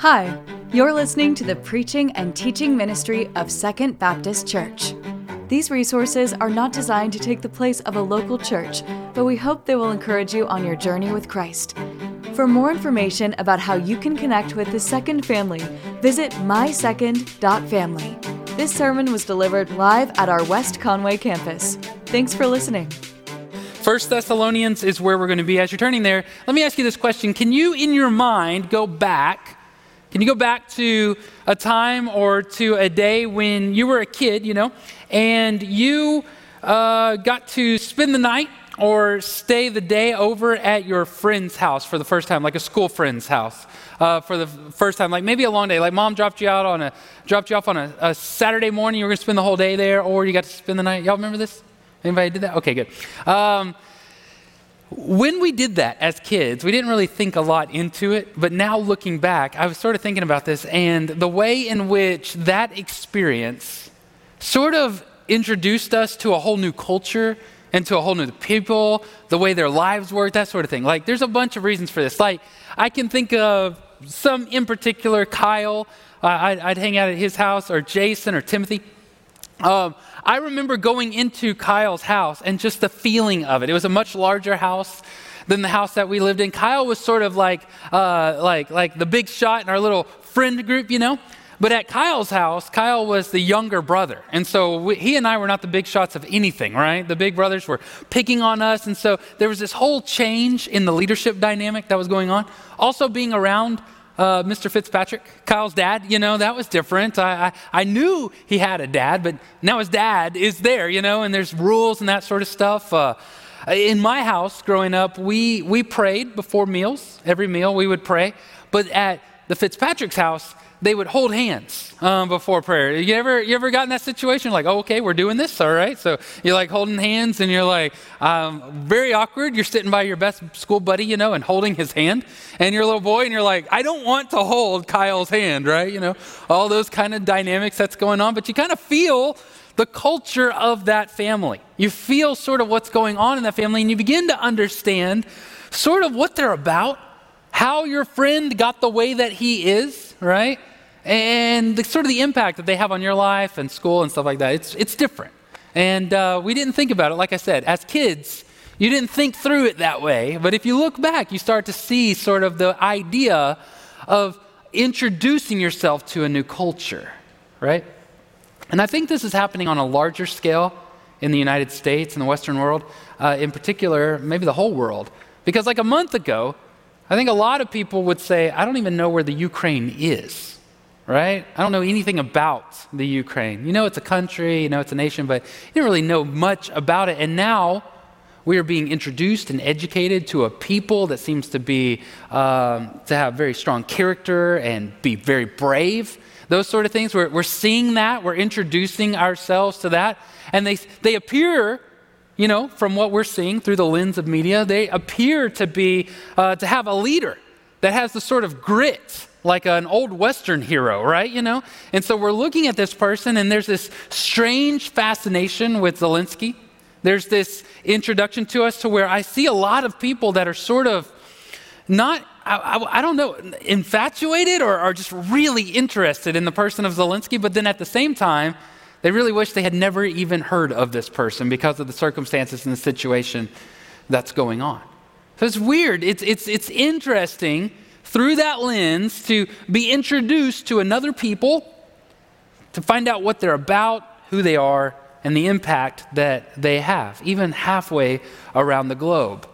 Hi, you're listening to the preaching and teaching ministry of Second Baptist Church. These resources are not designed to take the place of a local church, but we hope they will encourage you on your journey with Christ. For more information about how you can connect with the Second family, visit mysecond.family. This sermon was delivered live at our West Conway campus. Thanks for listening. First Thessalonians is where we're going to be as you're turning there. Let me ask you this question Can you, in your mind, go back can you go back to a time or to a day when you were a kid, you know, and you uh, got to spend the night or stay the day over at your friend's house for the first time, like a school friend's house uh, for the first time, like maybe a long day, like mom dropped you out on a dropped you off on a, a Saturday morning, you were to spend the whole day there, or you got to spend the night. Y'all remember this? Anybody did that? Okay, good. Um, when we did that as kids, we didn't really think a lot into it, but now looking back, I was sort of thinking about this, and the way in which that experience sort of introduced us to a whole new culture and to a whole new people, the way their lives work, that sort of thing. Like, there's a bunch of reasons for this. Like, I can think of some in particular, Kyle, uh, I'd, I'd, hang out at his house, or Jason, or Timothy. Um, I remember going into Kyle's house and just the feeling of it. It was a much larger house than the house that we lived in. Kyle was sort of like, uh, like, like the big shot in our little friend group, you know? But at Kyle's house, Kyle was the younger brother. And so we, he and I were not the big shots of anything, right? The big brothers were picking on us. And so there was this whole change in the leadership dynamic that was going on. Also, being around uh, Mr. Fitzpatrick, Kyle's dad, you know, that was different. I, I, I, knew he had a dad, but now his dad is there, you know, and there's rules and that sort of stuff. Uh, in my house growing up, we, we prayed before meals. Every meal we would pray. But at the Fitzpatrick's house, they would hold hands um, before prayer. You ever, you ever got in that situation? Like, oh, okay, we're doing this, all right? So you're like holding hands and you're like, um, very awkward. You're sitting by your best school buddy, you know, and holding his hand. And you're a little boy and you're like, I don't want to hold Kyle's hand, right? You know, all those kind of dynamics that's going on. But you kind of feel the culture of that family. You feel sort of what's going on in that family and you begin to understand sort of what they're about how your friend got the way that he is, right? And the, sort of the impact that they have on your life and school and stuff like that. It's, it's different. And uh, we didn't think about it, like I said, as kids, you didn't think through it that way. But if you look back, you start to see sort of the idea of introducing yourself to a new culture, right? And I think this is happening on a larger scale in the United States and the Western world, uh, in particular, maybe the whole world. Because like a month ago, I think a lot of people would say, I don't even know where the Ukraine is, right? I don't know anything about the Ukraine. You know, it's a country, you know, it's a nation, but you don't really know much about it. And now we are being introduced and educated to a people that seems to be, um, to have very strong character and be very brave. Those sort of things. We're, we're seeing that. We're introducing ourselves to that. And they, they appear you know, from what we're seeing through the lens of media, they appear to be, uh, to have a leader that has the sort of grit like an old Western hero, right? You know? And so we're looking at this person, and there's this strange fascination with Zelensky. There's this introduction to us to where I see a lot of people that are sort of not, I, I, don't know, infatuated or, or just really interested in the person of Zelensky, but then at the same time, they really wish they had never even heard of this person because of the circumstances and the situation that's going on. So it's weird. It's, it's, it's interesting through that lens to be introduced to another people, to find out what they're about, who they are, and the impact that they have, even halfway around the globe.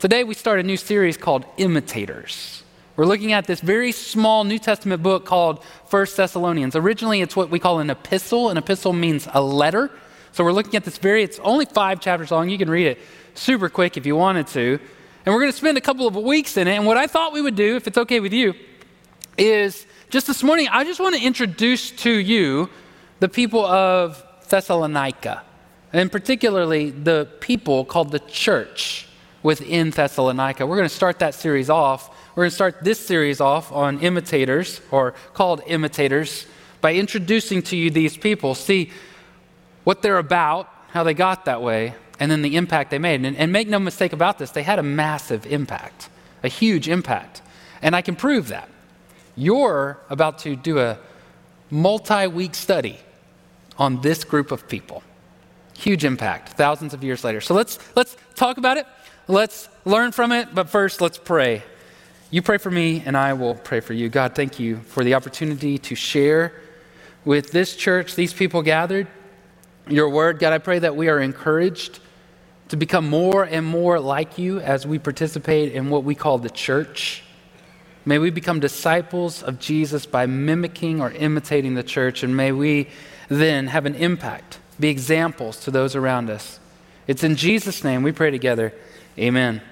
Today, we start a new series called Imitators. We're looking at this very small New Testament book called First Thessalonians. Originally, it's what we call an epistle. An epistle means a letter. So we're looking at this very, it's only five chapters long. You can read it super quick if you wanted to. And we're going to spend a couple of weeks in it. And what I thought we would do, if it's okay with you, is just this morning, I just want to introduce to you the people of Thessalonica, and particularly the people called the church within Thessalonica. We're going to start that series off we're going to start this series off on imitators, or called imitators, by introducing to you these people. See what they're about, how they got that way, and then the impact they made. And, and make no mistake about this, they had a massive impact, a huge impact. And I can prove that. you're about to do a multi week study on this group of people. Huge impact, thousands of years later. So let's, let's talk about it. Let's learn from it. But first, let's pray. You pray for me, and I will pray for you. God, thank you for the opportunity to share with this church, these people gathered, your word. God, I pray that we are encouraged to become more and more like you as we participate in what we call the church. May we become disciples of Jesus by mimicking or imitating the church, and may we then have an impact, be examples to those around us. It's in Jesus' name we pray together. Amen.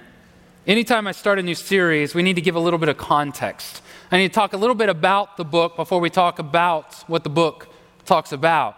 Anytime I start a new series, we need to give a little bit of context. I need to talk a little bit about the book before we talk about what the book talks about.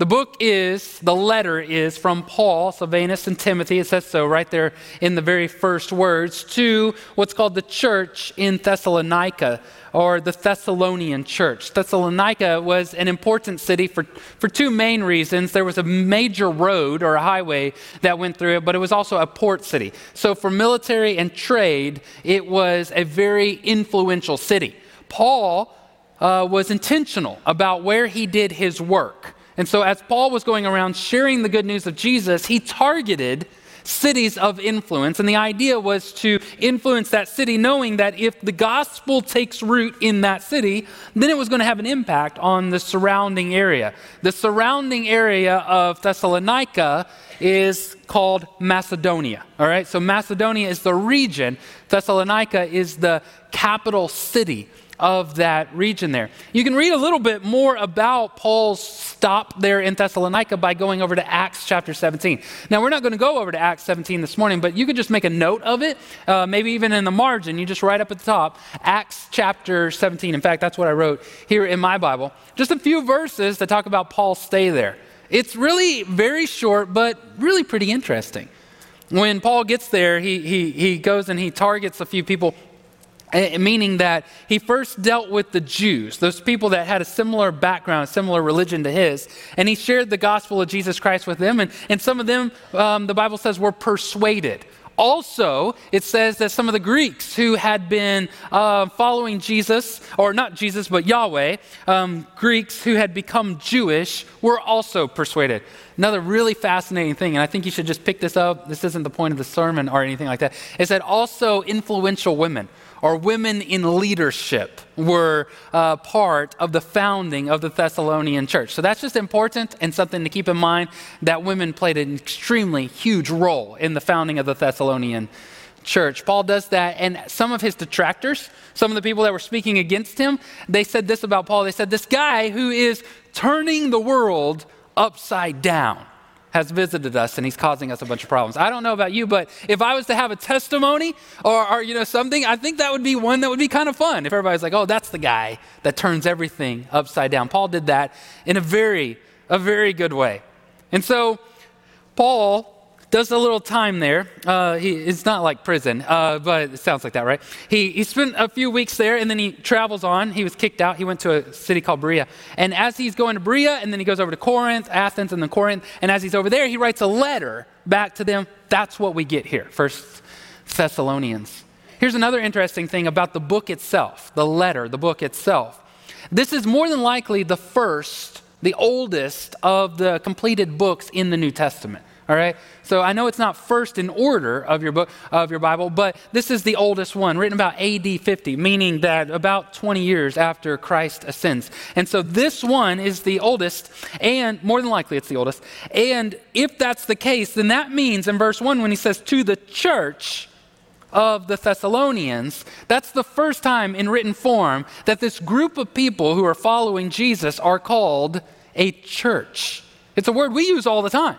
The book is, the letter is from Paul, Silvanus, and Timothy. It says so right there in the very first words to what's called the church in Thessalonica or the Thessalonian church. Thessalonica was an important city for, for two main reasons. There was a major road or a highway that went through it, but it was also a port city. So for military and trade, it was a very influential city. Paul uh, was intentional about where he did his work. And so, as Paul was going around sharing the good news of Jesus, he targeted cities of influence. And the idea was to influence that city, knowing that if the gospel takes root in that city, then it was going to have an impact on the surrounding area. The surrounding area of Thessalonica is called Macedonia. All right, so Macedonia is the region, Thessalonica is the capital city of that region there. You can read a little bit more about Paul's stop there in Thessalonica by going over to Acts chapter 17. Now, we're not going to go over to Acts 17 this morning, but you could just make a note of it, uh, maybe even in the margin. You just write up at the top, Acts chapter 17. In fact, that's what I wrote here in my Bible. Just a few verses that talk about Paul's stay there. It's really very short, but really pretty interesting. When Paul gets there, he, he, he goes and he targets a few people meaning that he first dealt with the Jews, those people that had a similar background, similar religion to his, and he shared the gospel of Jesus Christ with them. And, and some of them, um, the Bible says, were persuaded. Also, it says that some of the Greeks who had been uh, following Jesus, or not Jesus, but Yahweh, um, Greeks who had become Jewish, were also persuaded. Another really fascinating thing, and I think you should just pick this up. This isn't the point of the sermon or anything like that, is that also influential women or women in leadership were uh, part of the founding of the Thessalonian church. So that's just important and something to keep in mind that women played an extremely huge role in the founding of the Thessalonian church. Paul does that, and some of his detractors, some of the people that were speaking against him, they said this about Paul. They said, This guy who is turning the world upside down has visited us and he's causing us a bunch of problems. I don't know about you, but if I was to have a testimony or, or, you know something, I think that would be one that would be kind of fun. If everybody's like, "Oh, that's the guy that turns everything upside down." Paul did that in a very a very good way. And so Paul does a little time there. Uh, he, it's not like prison, uh, but it sounds like that, right? He, he spent a few weeks there and then he travels on. He was kicked out. He went to a city called Berea. And as he's going to Berea, and then he goes over to Corinth, Athens, and then Corinth. And as he's over there, he writes a letter back to them. That's what we get here, First Thessalonians. Here's another interesting thing about the book itself, the letter, the book itself. This is more than likely the first, the oldest of the completed books in the New Testament. All right? So I know it's not first in order of your book of your Bible, but this is the oldest one, written about AD 50, meaning that about 20 years after Christ ascends. And so this one is the oldest, and more than likely it's the oldest. And if that's the case, then that means in verse 1 when he says to the church of the Thessalonians, that's the first time in written form that this group of people who are following Jesus are called a church. It's a word we use all the time.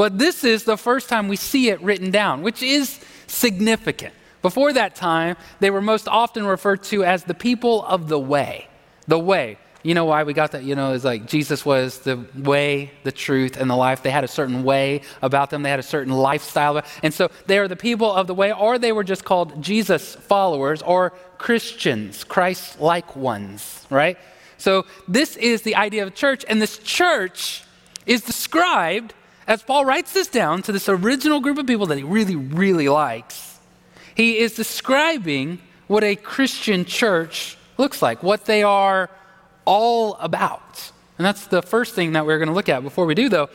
But this is the first time we see it written down, which is significant. Before that time, they were most often referred to as the people of the way. The way. You know why we got that? You know, it's like Jesus was the way, the truth, and the life. They had a certain way about them, they had a certain lifestyle. And so they are the people of the way, or they were just called Jesus followers or Christians, Christ like ones, right? So this is the idea of church, and this church is described as Paul writes this down to this original group of people that he really, really likes, he is describing what a Christian church looks like, what they are all about. And that's the first thing that we're going to look at. Before we do, though,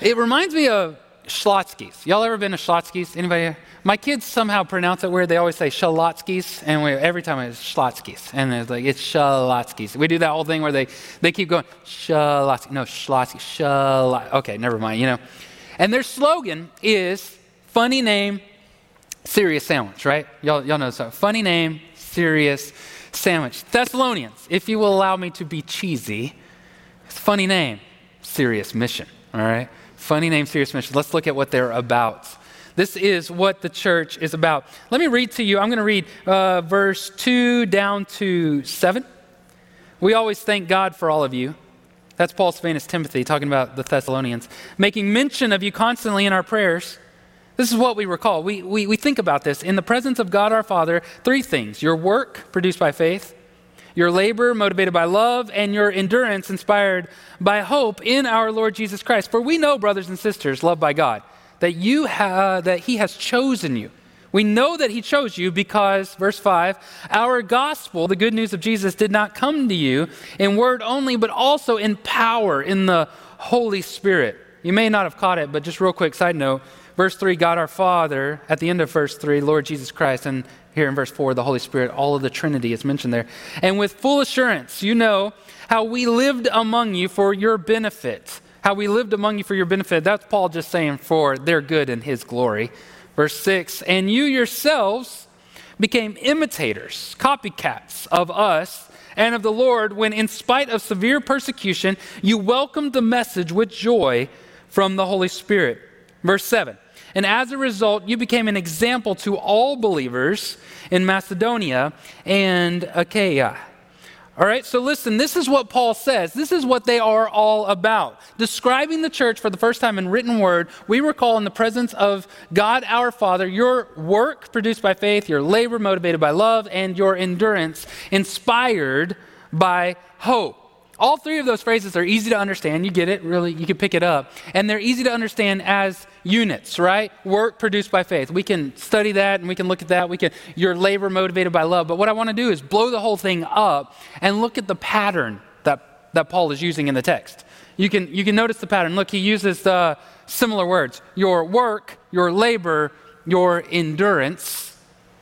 it reminds me of Schlotzsky's. Y'all ever been to Schlotzsky's? Anybody? My kids somehow pronounce it weird. They always say Shalotsky's, and we, every time it's Schlotzsky's. And it's like, it's Shalotsky's. We do that whole thing where they, they keep going, Shalotsky. No, Schlotzsky. Shalot. Okay, never mind, you know. And their slogan is funny name, serious sandwich, right? Y'all, y'all know so. Funny name, serious sandwich. Thessalonians, if you will allow me to be cheesy, funny name, serious mission, all right? Funny name, serious mission. Let's look at what they're about. This is what the church is about. Let me read to you. I'm going to read uh, verse 2 down to 7. We always thank God for all of you. That's Paul's famous Timothy talking about the Thessalonians, making mention of you constantly in our prayers. This is what we recall. We, we, we think about this. In the presence of God our Father, three things your work produced by faith, your labor motivated by love, and your endurance inspired by hope in our Lord Jesus Christ. For we know, brothers and sisters, loved by God, that, you ha- uh, that He has chosen you. We know that He chose you because, verse 5, our gospel, the good news of Jesus, did not come to you in word only, but also in power, in the Holy Spirit. You may not have caught it, but just real quick side note verse 3, God our Father, at the end of verse 3, Lord Jesus Christ, and here in verse 4, the Holy Spirit, all of the Trinity is mentioned there. And with full assurance, you know how we lived among you for your benefit. How we lived among you for your benefit. That's Paul just saying for their good and his glory. Verse 6 And you yourselves became imitators, copycats of us and of the Lord when, in spite of severe persecution, you welcomed the message with joy from the Holy Spirit. Verse 7 and as a result, you became an example to all believers in Macedonia and Achaia. All right, so listen, this is what Paul says. This is what they are all about. Describing the church for the first time in written word, we recall in the presence of God our Father your work produced by faith, your labor motivated by love, and your endurance inspired by hope. All three of those phrases are easy to understand. You get it, really, you can pick it up. And they're easy to understand as units, right? Work produced by faith. We can study that and we can look at that. We can your labor motivated by love. But what I want to do is blow the whole thing up and look at the pattern that, that Paul is using in the text. You can, you can notice the pattern. Look, he uses the similar words. Your work, your labor, your endurance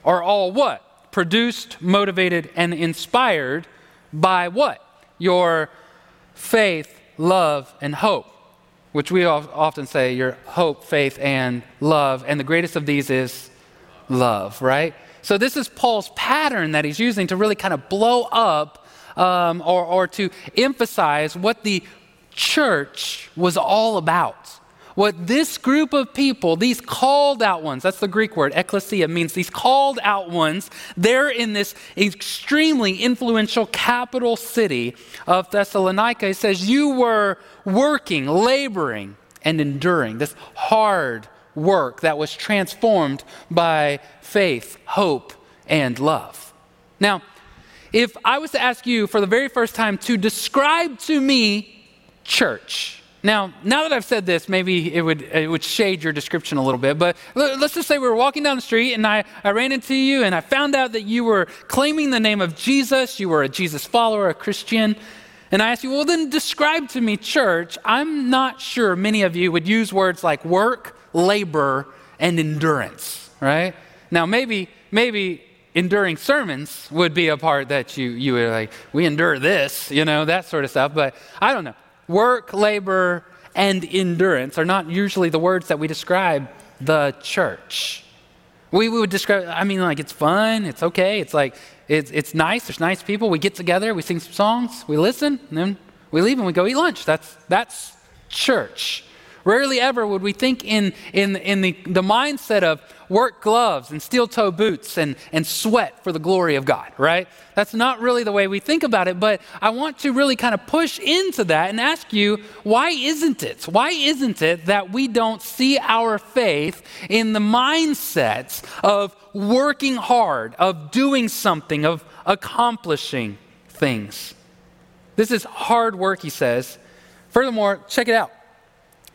are all what? Produced, motivated, and inspired by what? Your faith, love, and hope, which we often say your hope, faith, and love. And the greatest of these is love, right? So, this is Paul's pattern that he's using to really kind of blow up um, or, or to emphasize what the church was all about what this group of people, these called out ones, that's the Greek word, ecclesia, means these called out ones, they're in this extremely influential capital city of Thessalonica. It says, You were working, laboring, and enduring this hard work that was transformed by faith, hope, and love. Now, if I was to ask you for the very first time to describe to me church, now, now that I've said this, maybe it would, it would shade your description a little bit, but let's just say we were walking down the street and I, I ran into you and I found out that you were claiming the name of Jesus, you were a Jesus follower, a Christian, and I asked you, well, then describe to me church. I'm not sure many of you would use words like work, labor, and endurance, right? Now, maybe, maybe enduring sermons would be a part that you, you would like, we endure this, you know, that sort of stuff, but I don't know work, labor, and endurance are not usually the words that we describe the church. We we would describe, I mean, like it's fun, it's okay, it's like, it's, it's nice, there's nice people, we get together, we sing some songs, we listen, and then we leave and we go eat lunch. That's, that's church. Rarely ever would we think in, in, in the, the mindset of work gloves and steel toe boots and, and sweat for the glory of God, right? That's not really the way we think about it, but I want to really kind of push into that and ask you why isn't it? Why isn't it that we don't see our faith in the mindsets of working hard, of doing something, of accomplishing things? This is hard work, he says. Furthermore, check it out.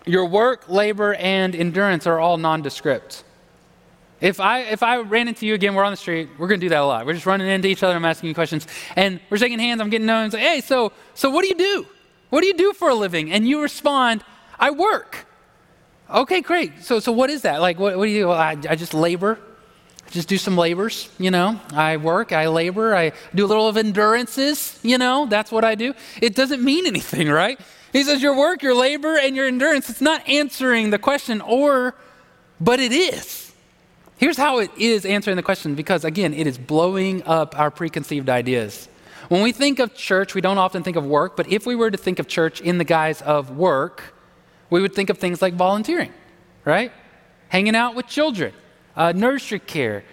Your work, labor, and endurance are all nondescript. If I, if I ran into you again, we're on the street, we're going to do that a lot. We're just running into each other, I'm asking you questions, and we're shaking hands, I'm getting known, and say, hey, so, so what do you do? What do you do for a living? And you respond, I work. Okay, great. So, so what is that? Like, what, what do you do? Well, I, I just labor. Just do some labors, you know. I work, I labor, I do a little of endurances, you know. That's what I do. It doesn't mean anything, right? He says your work, your labor, and your endurance. It's not answering the question, or, but it is. Here's how it is answering the question because, again, it is blowing up our preconceived ideas. When we think of church, we don't often think of work, but if we were to think of church in the guise of work, we would think of things like volunteering, right? Hanging out with children, uh, nursery care,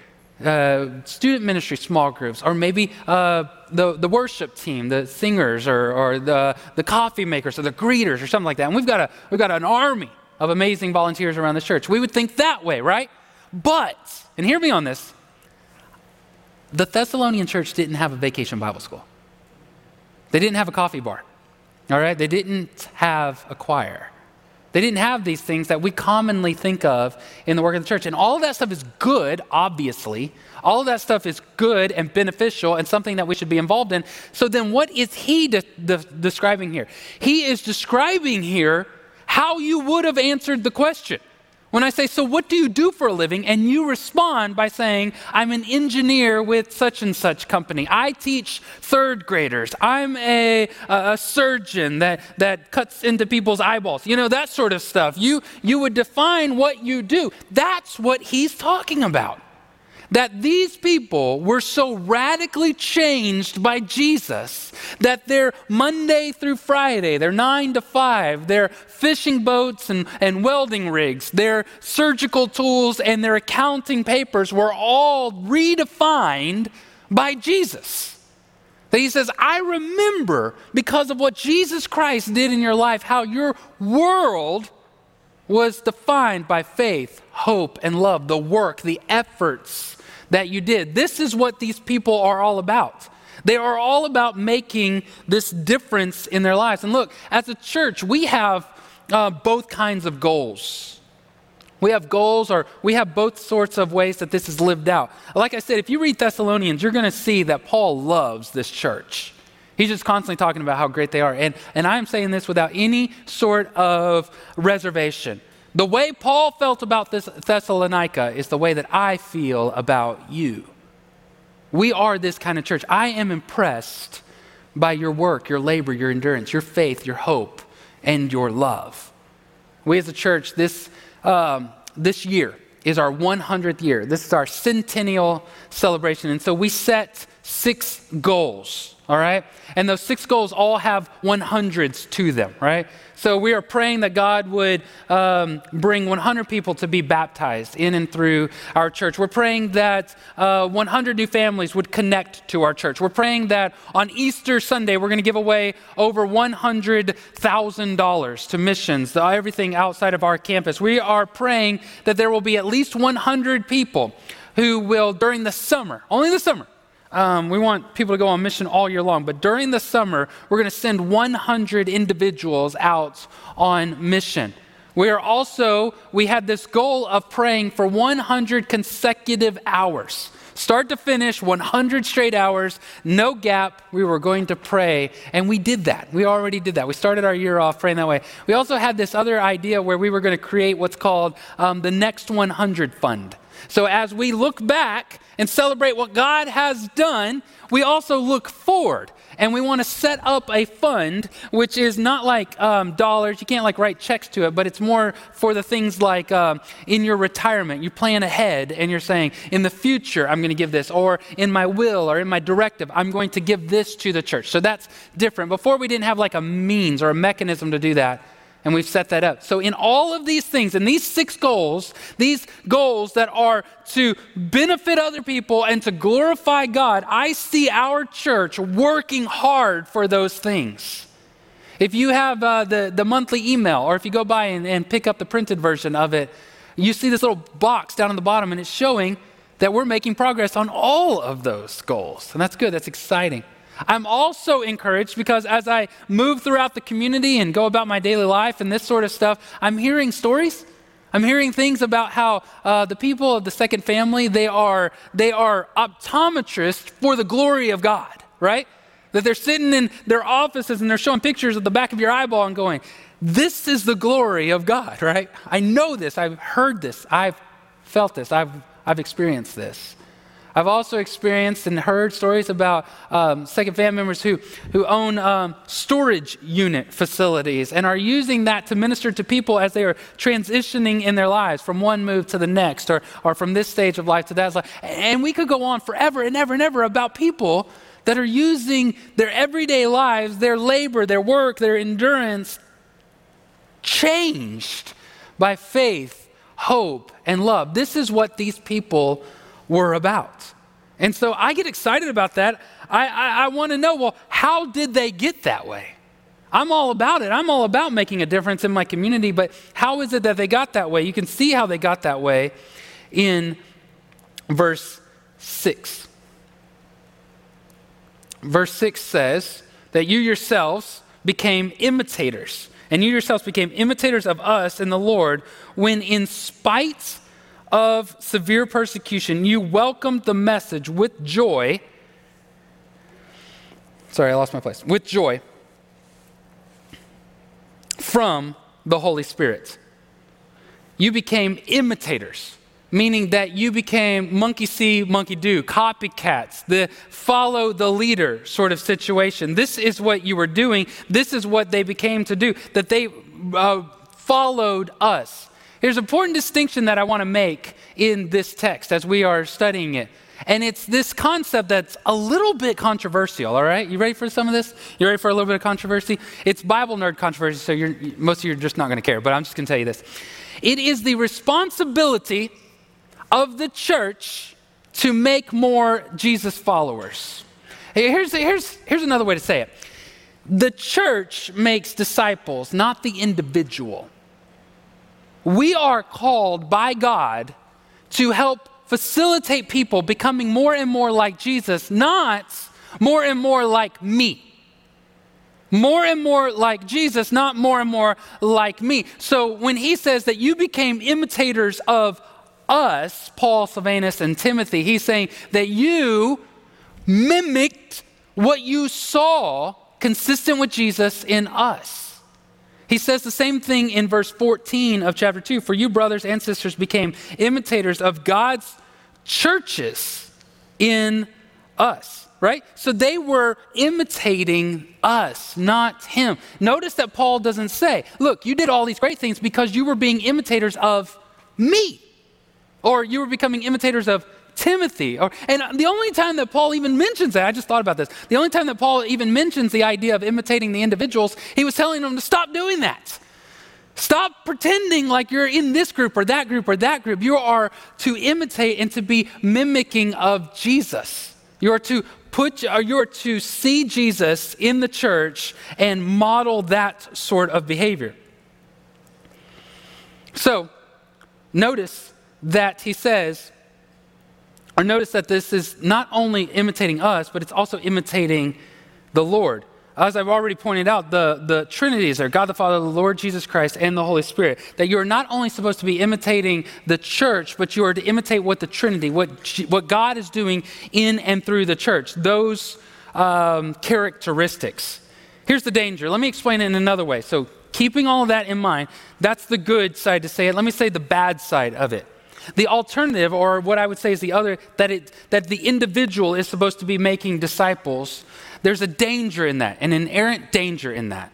uh, student ministry small groups, or maybe uh, the, the worship team, the singers, or, or the, the coffee makers, or the greeters, or something like that. And we've got, a, we've got an army of amazing volunteers around the church. We would think that way, right? But, and hear me on this, the Thessalonian church didn't have a vacation Bible school. They didn't have a coffee bar, all right? They didn't have a choir. They didn't have these things that we commonly think of in the work of the church. And all of that stuff is good, obviously. All of that stuff is good and beneficial and something that we should be involved in. So then, what is he de- de- describing here? He is describing here how you would have answered the question. When I say, So what do you do for a living? and you respond by saying, I'm an engineer with such and such company. I teach third graders. I'm a, a, surgeon that, that cuts into people's eyeballs. You know, that sort of stuff. You, you would define what you do. That's what he's talking about that these people were so radically changed by Jesus that their Monday through Friday, their nine to five, their fishing boats and, and welding rigs, their surgical tools, and their accounting papers were all redefined by Jesus. That he says, I remember because of what Jesus Christ did in your life, how your world was defined by faith, hope, and love, the work, the efforts that you did. This is what these people are all about. They are all about making this difference in their lives. And look, as a church, we have uh, both kinds of goals. We have goals, or we have both sorts of ways that this is lived out. Like I said, if you read Thessalonians, you're going to see that Paul loves this church. He's just constantly talking about how great they are. And, and I'm saying this without any sort of reservation. The way Paul felt about this Thessalonica is the way that I feel about you. We are this kind of church. I am impressed by your work, your labor, your endurance, your faith, your hope, and your love. We as a church, this, um, this year is our 100th year. This is our centennial celebration. And so we set six goals, all right? And those six goals all have 100s to them, right? So we are praying that God would um, bring 100 people to be baptized in and through our church. We're praying that uh, 100 new families would connect to our church. We're praying that on Easter Sunday, we're going to give away over $100,000 to missions, everything outside of our campus. We are praying that there will be at least 100 people who will, during the summer, only the summer, um, we want people to go on mission all year long, but during the summer, we're going to send 100 individuals out on mission. We are also, we had this goal of praying for 100 consecutive hours. Start to finish, 100 straight hours, no gap. We were going to pray, and we did that. We already did that. We started our year off praying that way. We also had this other idea where we were going to create what's called um, the Next 100 Fund. So as we look back and celebrate what God has done, we also look forward. And we want to set up a fund, which is not like um, dollars. You can't like write checks to it, but it's more for the things like um, in your retirement. You plan ahead and you're saying, in the future, I'm going to give this, or in my will or in my directive, I'm going to give this to the church. So that's different. Before we didn't have like a means or a mechanism to do that. And we've set that up. So, in all of these things, in these six goals, these goals that are to benefit other people and to glorify God, I see our church working hard for those things. If you have uh, the, the monthly email, or if you go by and, and pick up the printed version of it, you see this little box down on the bottom, and it's showing that we're making progress on all of those goals. And that's good, that's exciting. I'm also encouraged because as I move throughout the community and go about my daily life and this sort of stuff, I'm hearing stories I'm hearing things about how uh, the people of the second family, they are, they are optometrists for the glory of God, right? That they're sitting in their offices and they're showing pictures of the back of your eyeball and going, this is the glory of God, right? I know this. I've heard this. I've felt this. I've, I've experienced this. I've also experienced and heard stories about um, second family members who, who own um, storage unit facilities and are using that to minister to people as they are transitioning in their lives from one move to the next or, or from this stage of life to that. And we could go on forever and ever and ever about people that are using their everyday lives, their labor, their work, their endurance, changed by faith, hope, and love. This is what these people were about. And so I get excited about that. I, I, I want to know well, how did they get that way? I'm all about it. I'm all about making a difference in my community, but how is it that they got that way? You can see how they got that way in verse 6. Verse 6 says that you yourselves became imitators, and you yourselves became imitators of us in the Lord when, in spite of severe persecution, you welcomed the message with joy. Sorry, I lost my place. With joy from the Holy Spirit. You became imitators, meaning that you became monkey see, monkey do, copycats, the follow the leader sort of situation. This is what you were doing. This is what they became to do, that they uh, followed us. There's an important distinction that I want to make in this text as we are studying it. And it's this concept that's a little bit controversial, all right? You ready for some of this? You ready for a little bit of controversy? It's Bible nerd controversy, so most of you are just not going to care, but I'm just going to tell you this. It is the responsibility of the church to make more Jesus followers. Here's, here's, here's another way to say it the church makes disciples, not the individual. We are called by God to help facilitate people becoming more and more like Jesus, not more and more like me. More and more like Jesus, not more and more like me. So when he says that you became imitators of us, Paul, Silvanus, and Timothy, he's saying that you mimicked what you saw consistent with Jesus in us. He says the same thing in verse 14 of chapter 2 For you, brothers and sisters, became imitators of God's churches in us, right? So they were imitating us, not him. Notice that Paul doesn't say, Look, you did all these great things because you were being imitators of me, or you were becoming imitators of Timothy. Or, and the only time that Paul even mentions that, I just thought about this, the only time that Paul even mentions the idea of imitating the individuals, he was telling them to stop doing that. Stop pretending like you're in this group or that group or that group. You are to imitate and to be mimicking of Jesus. You are to put uh, you are to see Jesus in the church and model that sort of behavior. So, notice that he says or notice that this is not only imitating us, but it's also imitating the Lord. As I've already pointed out, the, the Trinity is there God the Father, the Lord Jesus Christ, and the Holy Spirit. That you are not only supposed to be imitating the church, but you are to imitate what the Trinity, what, what God is doing in and through the church, those um, characteristics. Here's the danger. Let me explain it in another way. So, keeping all of that in mind, that's the good side to say it. Let me say the bad side of it. The alternative, or what I would say is the other, that, it, that the individual is supposed to be making disciples, there's a danger in that, an inerrant danger in that.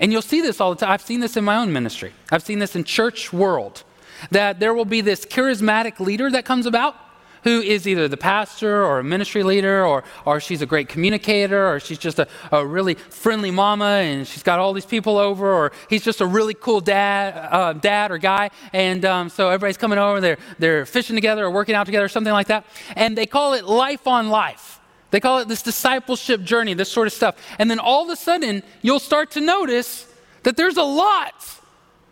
And you'll see this all the time. I've seen this in my own ministry, I've seen this in church world, that there will be this charismatic leader that comes about who is either the pastor or a ministry leader, or, or she's a great communicator, or she's just a, a really friendly mama and she's got all these people over, or he's just a really cool dad, uh, dad or guy. And um, so everybody's coming over, they're, they're fishing together or working out together or something like that. And they call it life on life. They call it this discipleship journey, this sort of stuff. And then all of a sudden, you'll start to notice that there's a lot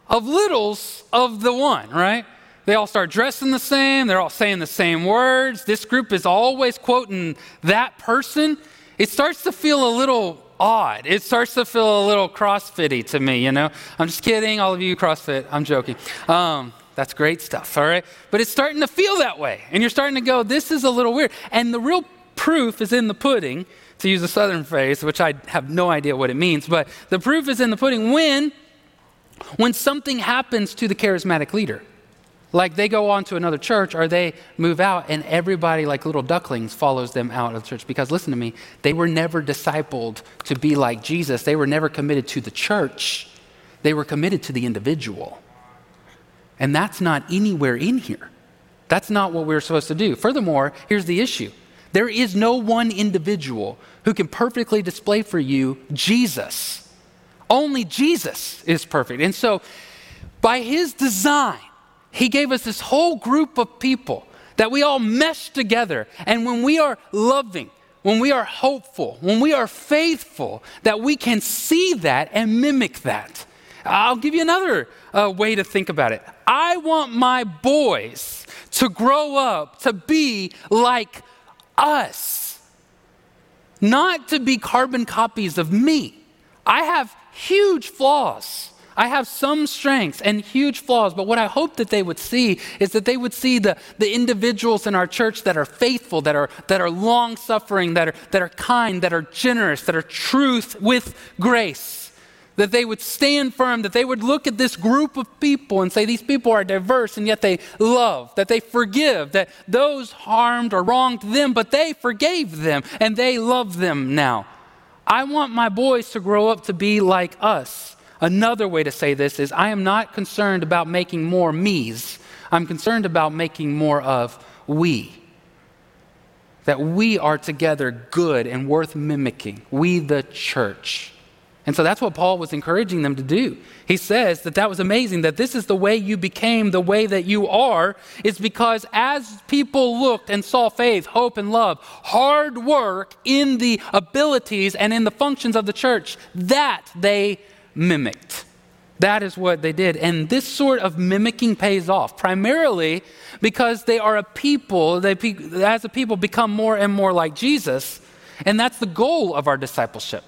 of littles of the one, right? They all start dressing the same. They're all saying the same words. This group is always quoting that person. It starts to feel a little odd. It starts to feel a little CrossFitty to me, you know? I'm just kidding, all of you CrossFit. I'm joking. Um, That's great stuff, all right? But it's starting to feel that way. And you're starting to go, this is a little weird. And the real proof is in the pudding, to use a southern phrase, which I have no idea what it means, but the proof is in the pudding when when something happens to the charismatic leader. Like they go on to another church or they move out and everybody, like little ducklings, follows them out of the church. Because listen to me, they were never discipled to be like Jesus. They were never committed to the church, they were committed to the individual. And that's not anywhere in here. That's not what we're supposed to do. Furthermore, here's the issue there is no one individual who can perfectly display for you Jesus. Only Jesus is perfect. And so, by his design, he gave us this whole group of people that we all mesh together. And when we are loving, when we are hopeful, when we are faithful, that we can see that and mimic that. I'll give you another uh, way to think about it. I want my boys to grow up to be like us, not to be carbon copies of me. I have huge flaws. I have some strengths and huge flaws, but what I hope that they would see is that they would see the, the individuals in our church that are faithful, that are, that are long suffering, that are, that are kind, that are generous, that are truth with grace. That they would stand firm, that they would look at this group of people and say, These people are diverse and yet they love, that they forgive, that those harmed or wronged them, but they forgave them and they love them now. I want my boys to grow up to be like us Another way to say this is I am not concerned about making more me's. I'm concerned about making more of we. That we are together good and worth mimicking. We, the church. And so that's what Paul was encouraging them to do. He says that that was amazing, that this is the way you became the way that you are, is because as people looked and saw faith, hope, and love, hard work in the abilities and in the functions of the church, that they mimicked. That is what they did. And this sort of mimicking pays off, primarily because they are a people, they, as a people, become more and more like Jesus. And that's the goal of our discipleship,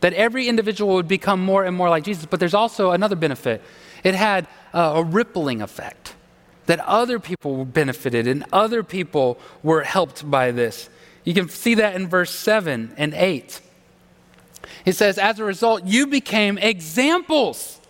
that every individual would become more and more like Jesus. But there's also another benefit it had uh, a rippling effect, that other people benefited and other people were helped by this. You can see that in verse 7 and 8. He says, as a result, you became examples.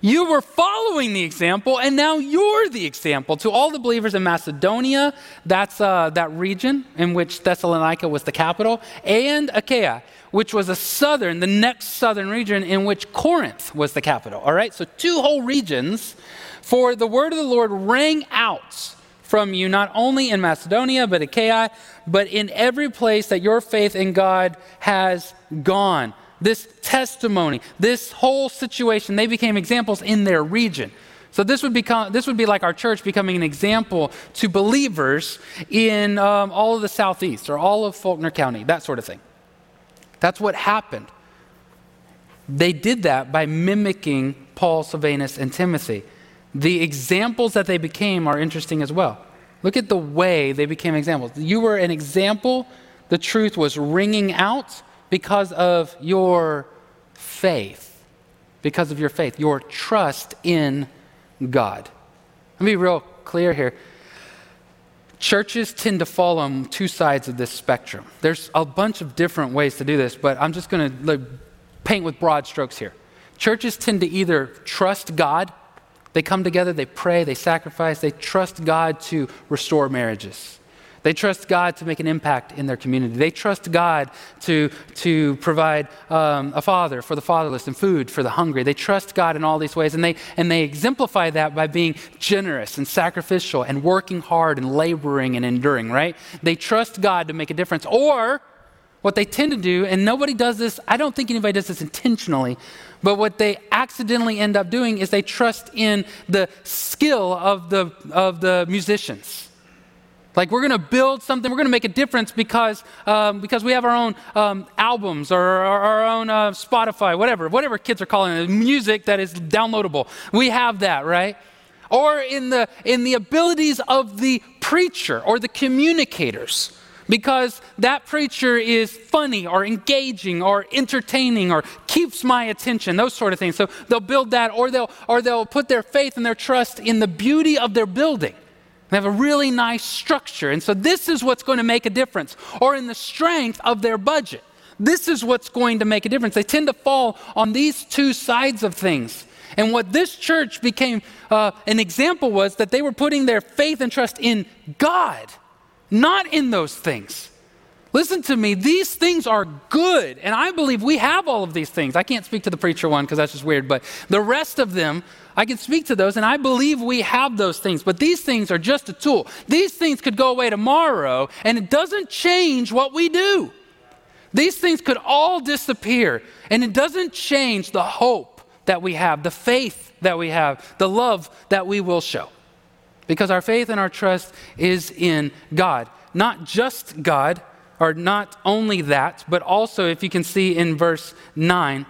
You were following the example, and now you're the example to all the believers in Macedonia. That's uh, that region in which Thessalonica was the capital, and Achaia, which was a southern, the next southern region in which Corinth was the capital. All right, so two whole regions. For the word of the Lord rang out from you, not only in Macedonia, but Achaia, but in every place that your faith in God has gone. This testimony, this whole situation, they became examples in their region. So this would become this would be like our church becoming an example to believers in um, all of the southeast or all of Faulkner County, that sort of thing. That's what happened. They did that by mimicking Paul, Silvanus, and Timothy. The examples that they became are interesting as well. Look at the way they became examples. You were an example, the truth was ringing out because of your faith. Because of your faith, your trust in God. Let me be real clear here. Churches tend to fall on two sides of this spectrum. There's a bunch of different ways to do this, but I'm just going to paint with broad strokes here. Churches tend to either trust God they come together, they pray, they sacrifice, they trust God to restore marriages. They trust God to make an impact in their community. They trust God to, to provide um, a father for the fatherless and food for the hungry. They trust God in all these ways, and they, and they exemplify that by being generous and sacrificial and working hard and laboring and enduring, right? They trust God to make a difference. Or what they tend to do, and nobody does this, I don't think anybody does this intentionally, but what they accidentally end up doing is they trust in the skill of the, of the musicians. Like we're going to build something, we're going to make a difference because, um, because we have our own um, albums or our, our own uh, Spotify, whatever, whatever kids are calling it, music that is downloadable. We have that, right? Or in the, in the abilities of the preacher or the communicators because that preacher is funny or engaging or entertaining or keeps my attention, those sort of things. So they'll build that or they'll, or they'll put their faith and their trust in the beauty of their building. They have a really nice structure. And so this is what's going to make a difference. Or in the strength of their budget. This is what's going to make a difference. They tend to fall on these two sides of things. And what this church became uh, an example was that they were putting their faith and trust in God, not in those things. Listen to me, these things are good. And I believe we have all of these things. I can't speak to the preacher one because that's just weird, but the rest of them, I can speak to those, and I believe we have those things. But these things are just a tool. These things could go away tomorrow, and it doesn't change what we do. These things could all disappear, and it doesn't change the hope that we have, the faith that we have, the love that we will show. Because our faith and our trust is in God. Not just God, or not only that, but also, if you can see in verse 9,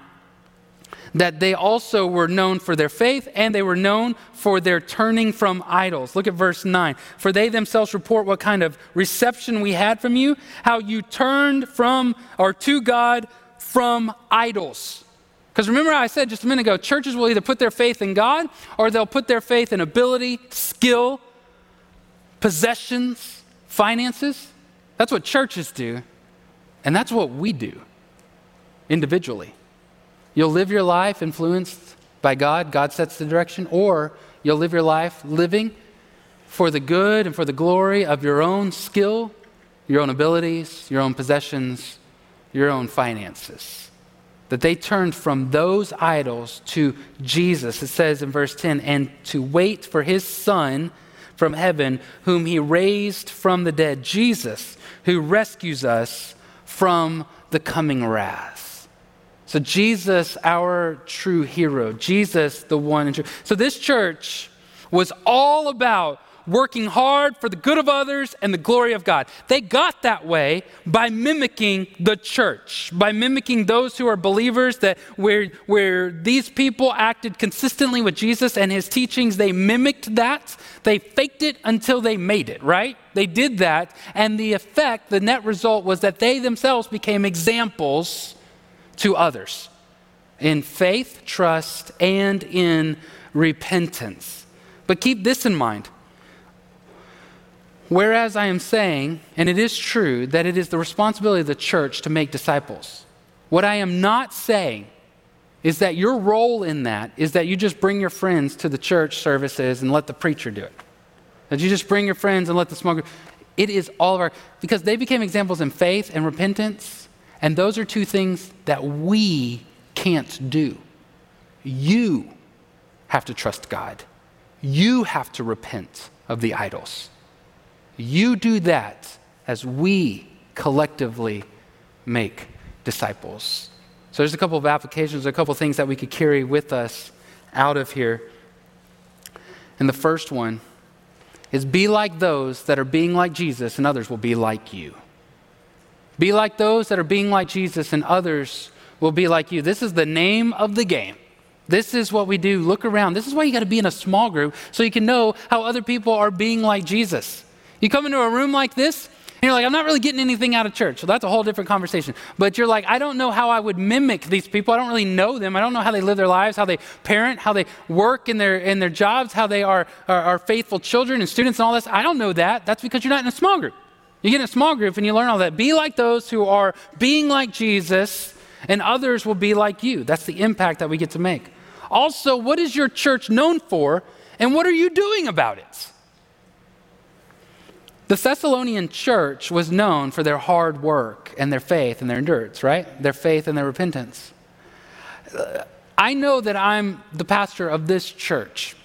that they also were known for their faith and they were known for their turning from idols. Look at verse 9. For they themselves report what kind of reception we had from you, how you turned from or to God from idols. Because remember, I said just a minute ago, churches will either put their faith in God or they'll put their faith in ability, skill, possessions, finances. That's what churches do, and that's what we do individually. You'll live your life influenced by God, God sets the direction, or you'll live your life living for the good and for the glory of your own skill, your own abilities, your own possessions, your own finances. That they turned from those idols to Jesus. It says in verse 10 and to wait for his son from heaven, whom he raised from the dead, Jesus, who rescues us from the coming wrath. So, Jesus, our true hero, Jesus, the one. And true. So, this church was all about working hard for the good of others and the glory of God. They got that way by mimicking the church, by mimicking those who are believers that where where these people acted consistently with Jesus and his teachings, they mimicked that. They faked it until they made it, right? They did that, and the effect, the net result was that they themselves became examples to others in faith, trust, and in repentance. But keep this in mind Whereas I am saying, and it is true, that it is the responsibility of the church to make disciples. What I am not saying is that your role in that is that you just bring your friends to the church services and let the preacher do it. That you just bring your friends and let the group. It is all of our, because they became examples in faith and repentance, and those are two things that we can't do. You have to trust God, you have to repent of the idols. You do that as we collectively make disciples. So there's a couple of applications, a couple of things that we could carry with us out of here. And the first one is be like those that are being like Jesus, and others will be like you. Be like those that are being like Jesus, and others will be like you. This is the name of the game. This is what we do. Look around. This is why you got to be in a small group so you can know how other people are being like Jesus. You come into a room like this, and you're like, I'm not really getting anything out of church. So that's a whole different conversation. But you're like, I don't know how I would mimic these people. I don't really know them. I don't know how they live their lives, how they parent, how they work in their, in their jobs, how they are, are, are faithful children and students and all this. I don't know that. That's because you're not in a small group. You get in a small group and you learn all that. Be like those who are being like Jesus, and others will be like you. That's the impact that we get to make. Also, what is your church known for, and what are you doing about it? The Thessalonian church was known for their hard work and their faith and their endurance, right? Their faith and their repentance. I know that I'm the pastor of this church,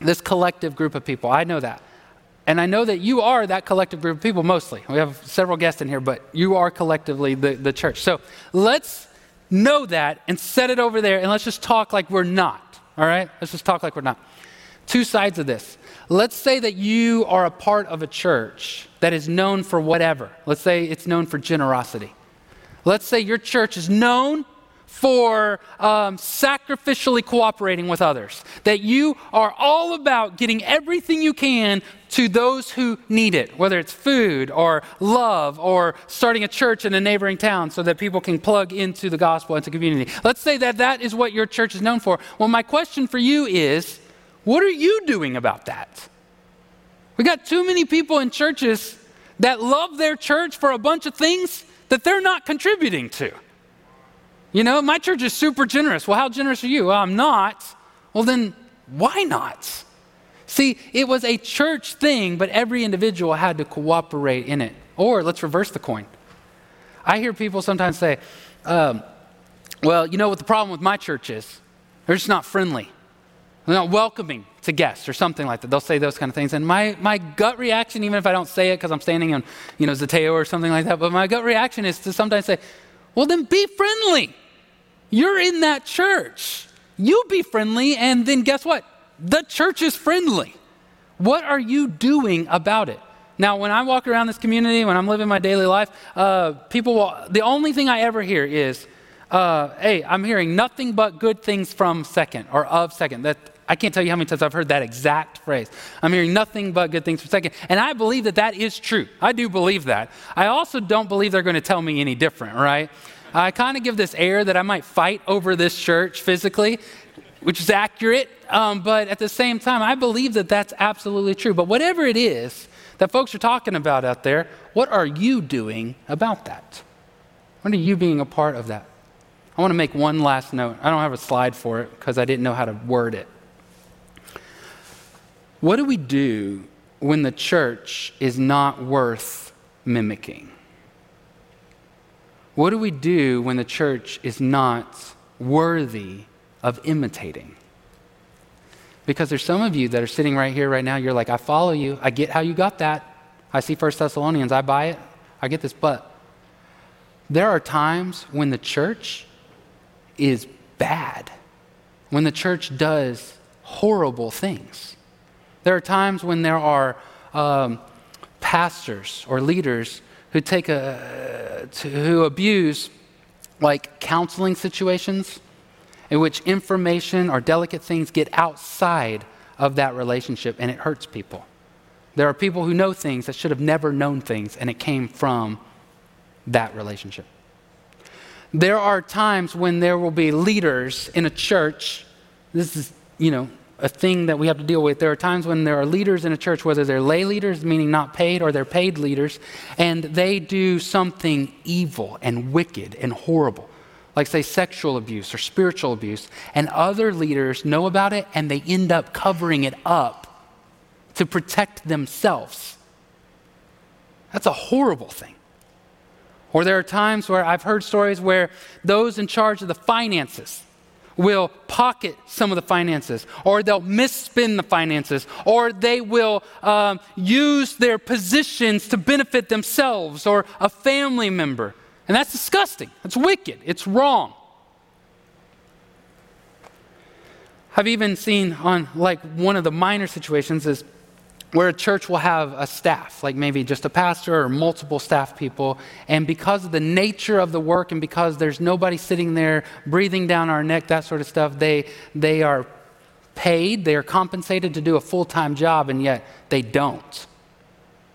this collective group of people. I know that. And I know that you are that collective group of people mostly. We have several guests in here, but you are collectively the, the church. So let's know that and set it over there and let's just talk like we're not. All right? Let's just talk like we're not. Two sides of this. Let's say that you are a part of a church that is known for whatever. Let's say it's known for generosity. Let's say your church is known for um, sacrificially cooperating with others, that you are all about getting everything you can to those who need it, whether it's food or love or starting a church in a neighboring town so that people can plug into the gospel, into community. Let's say that that is what your church is known for. Well, my question for you is what are you doing about that? We got too many people in churches that love their church for a bunch of things that they're not contributing to. You know, my church is super generous. Well, how generous are you? Well, I'm not. Well, then why not? See, it was a church thing, but every individual had to cooperate in it. Or let's reverse the coin. I hear people sometimes say, um, well, you know what the problem with my church is? They're just not friendly. They're not welcoming to guests or something like that. They'll say those kind of things. And my, my gut reaction, even if I don't say it because I'm standing on, you know, Zateo or something like that, but my gut reaction is to sometimes say, well, then be friendly. You're in that church. You be friendly, and then guess what? The church is friendly. What are you doing about it? Now, when I walk around this community, when I'm living my daily life, uh, people will, the only thing I ever hear is, uh, hey, I'm hearing nothing but good things from second or of second. That I can't tell you how many times I've heard that exact phrase. I'm hearing nothing but good things from second. And I believe that that is true. I do believe that. I also don't believe they're going to tell me any different, right? I kind of give this air that I might fight over this church physically, which is accurate. Um, but at the same time, I believe that that's absolutely true. But whatever it is that folks are talking about out there, what are you doing about that? What are you being a part of that? I want to make one last note. I don't have a slide for it because I didn't know how to word it. What do we do when the church is not worth mimicking? What do we do when the church is not worthy of imitating? Because there's some of you that are sitting right here right now, you're like, I follow you. I get how you got that. I see First Thessalonians, I buy it. I get this, but there are times when the church is bad, when the church does horrible things. There are times when there are um, pastors or leaders who take a, to, who abuse like counseling situations in which information or delicate things get outside of that relationship and it hurts people. There are people who know things that should have never known things and it came from that relationship. There are times when there will be leaders in a church. This is, you know, a thing that we have to deal with. There are times when there are leaders in a church, whether they're lay leaders, meaning not paid, or they're paid leaders, and they do something evil and wicked and horrible, like, say, sexual abuse or spiritual abuse, and other leaders know about it and they end up covering it up to protect themselves. That's a horrible thing. Or there are times where I've heard stories where those in charge of the finances, will pocket some of the finances, or they'll misspend the finances, or they will um, use their positions to benefit themselves or a family member. And that's disgusting. That's wicked. It's wrong. I've even seen on like one of the minor situations is where a church will have a staff, like maybe just a pastor or multiple staff people, and because of the nature of the work and because there's nobody sitting there breathing down our neck, that sort of stuff, they, they are paid, they are compensated to do a full time job, and yet they don't.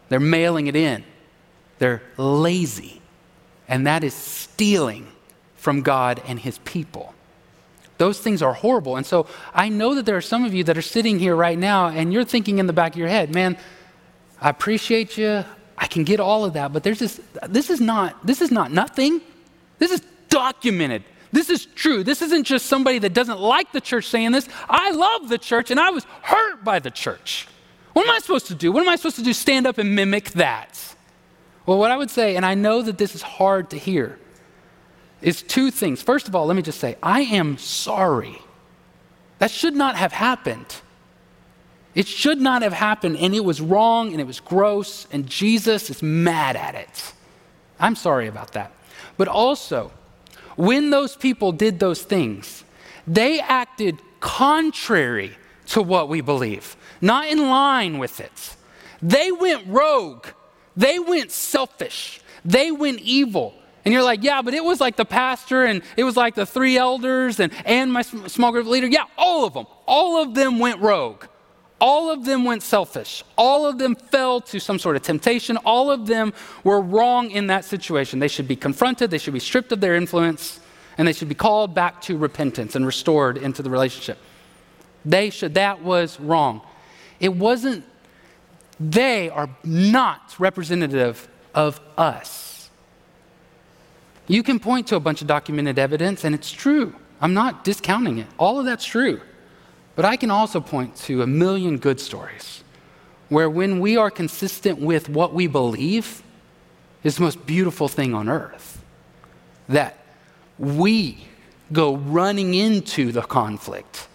They're mailing it in. They're lazy. And that is stealing from God and His people. Those things are horrible. And so I know that there are some of you that are sitting here right now and you're thinking in the back of your head, man, I appreciate you. I can get all of that, but there's this this is not this is not nothing. This is documented. This is true. This isn't just somebody that doesn't like the church saying this. I love the church and I was hurt by the church. What am I supposed to do? What am I supposed to do? Stand up and mimic that? Well, what I would say, and I know that this is hard to hear, is two things. First of all, let me just say, I am sorry. That should not have happened. It should not have happened, and it was wrong, and it was gross, and Jesus is mad at it. I'm sorry about that. But also, when those people did those things, they acted contrary to what we believe, not in line with it. They went rogue, they went selfish, they went evil. And you're like, yeah, but it was like the pastor and it was like the three elders and, and my small group leader. Yeah, all of them. All of them went rogue. All of them went selfish. All of them fell to some sort of temptation. All of them were wrong in that situation. They should be confronted, they should be stripped of their influence, and they should be called back to repentance and restored into the relationship. They should, that was wrong. It wasn't, they are not representative of us. You can point to a bunch of documented evidence, and it's true. I'm not discounting it. All of that's true. But I can also point to a million good stories where when we are consistent with what we believe is the most beautiful thing on earth. That we go running into the conflict.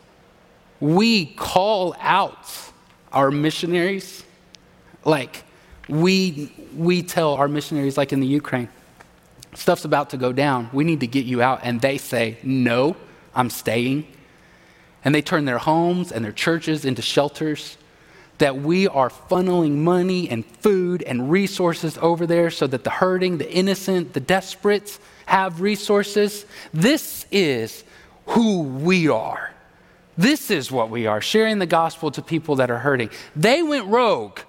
We call out our missionaries. Like we we tell our missionaries like in the Ukraine, stuff's about to go down. We need to get you out and they say, "No, I'm staying." and they turn their homes and their churches into shelters, that we are funneling money and food and resources over there so that the hurting, the innocent, the desperate have resources. This is who we are. This is what we are, sharing the gospel to people that are hurting. They went rogue.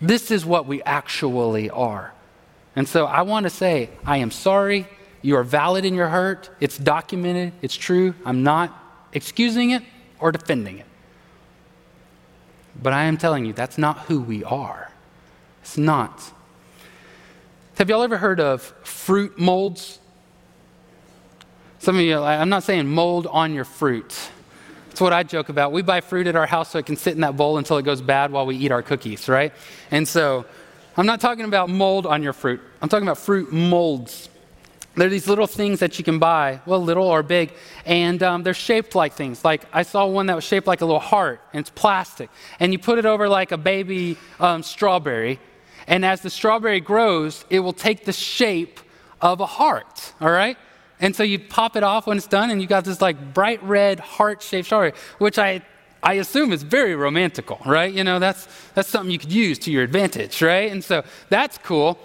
This is what we actually are. And so I want to say, I am sorry. You are valid in your hurt. It's documented. It's true. I'm not excusing it or defending it. But I am telling you, that's not who we are. It's not. Have y'all ever heard of fruit molds? Some of you, I'm not saying mold on your fruit. That's what I joke about. We buy fruit at our house so it can sit in that bowl until it goes bad while we eat our cookies, right? And so I'm not talking about mold on your fruit. I'm talking about fruit molds. They're these little things that you can buy, well, little or big, and um, they're shaped like things. Like I saw one that was shaped like a little heart, and it's plastic. And you put it over like a baby um, strawberry, and as the strawberry grows, it will take the shape of a heart, all right? And so you pop it off when it's done, and you got this like bright red heart shaped strawberry, which I I assume is very romantical, right? You know, that's, that's something you could use to your advantage, right? And so that's cool.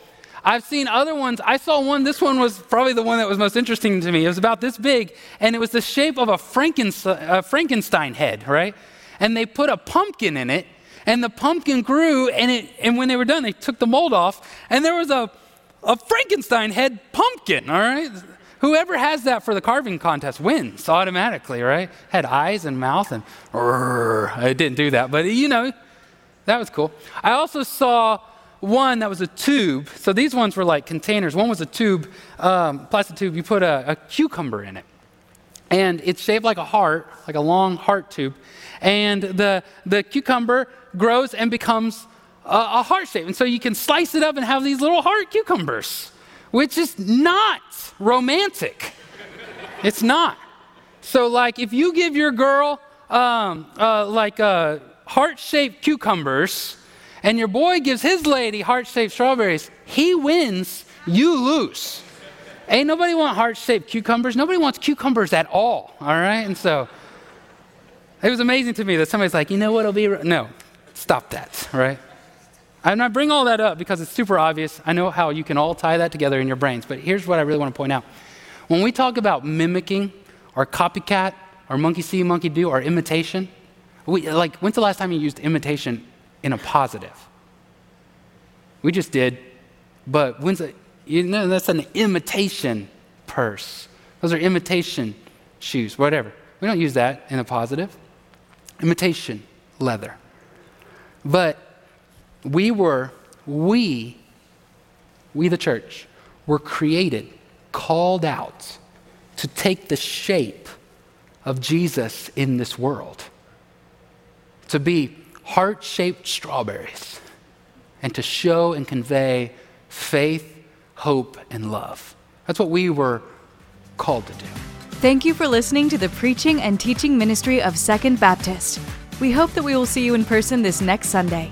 I've seen other ones. I saw one, this one was probably the one that was most interesting to me. It was about this big, and it was the shape of a Frankenstein, a Frankenstein head, right? And they put a pumpkin in it, and the pumpkin grew, and, it, and when they were done, they took the mold off, and there was a, a Frankenstein head pumpkin, all right? Whoever has that for the carving contest wins automatically, right? Had eyes and mouth, and I didn't do that, but you know, that was cool. I also saw one that was a tube. So these ones were like containers. One was a tube, um, plastic tube. You put a, a, cucumber in it. And it's shaped like a heart, like a long heart tube. And the, the cucumber grows and becomes a, a heart shape. And so you can slice it up and have these little heart cucumbers, which is not romantic. it's not. So, like, if you give your girl um, uh, like uh, heart shaped cucumbers, and your boy gives his lady heart shaped strawberries, he wins, you lose. Ain't nobody want heart shaped cucumbers. Nobody wants cucumbers at all, all right? And so it was amazing to me that somebody's like, you know what'll be. No, stop that, right? And I bring all that up because it's super obvious. I know how you can all tie that together in your brains, but here's what I really want to point out. When we talk about mimicking or copycat or monkey see, monkey do or imitation, we, like, when's the last time you used imitation in a positive. We just did, but when's it? You know, that's an imitation purse. Those are imitation shoes, whatever. We don't use that in a positive. Imitation leather. But we were, we, we the church, were created, called out to take the shape of Jesus in this world. To be heart shaped strawberries and to show and convey faith, hope, and love. That's what we were called to do. Thank you for listening to the preaching and teaching ministry of Second Baptist. We hope that we will see you in person this next Sunday.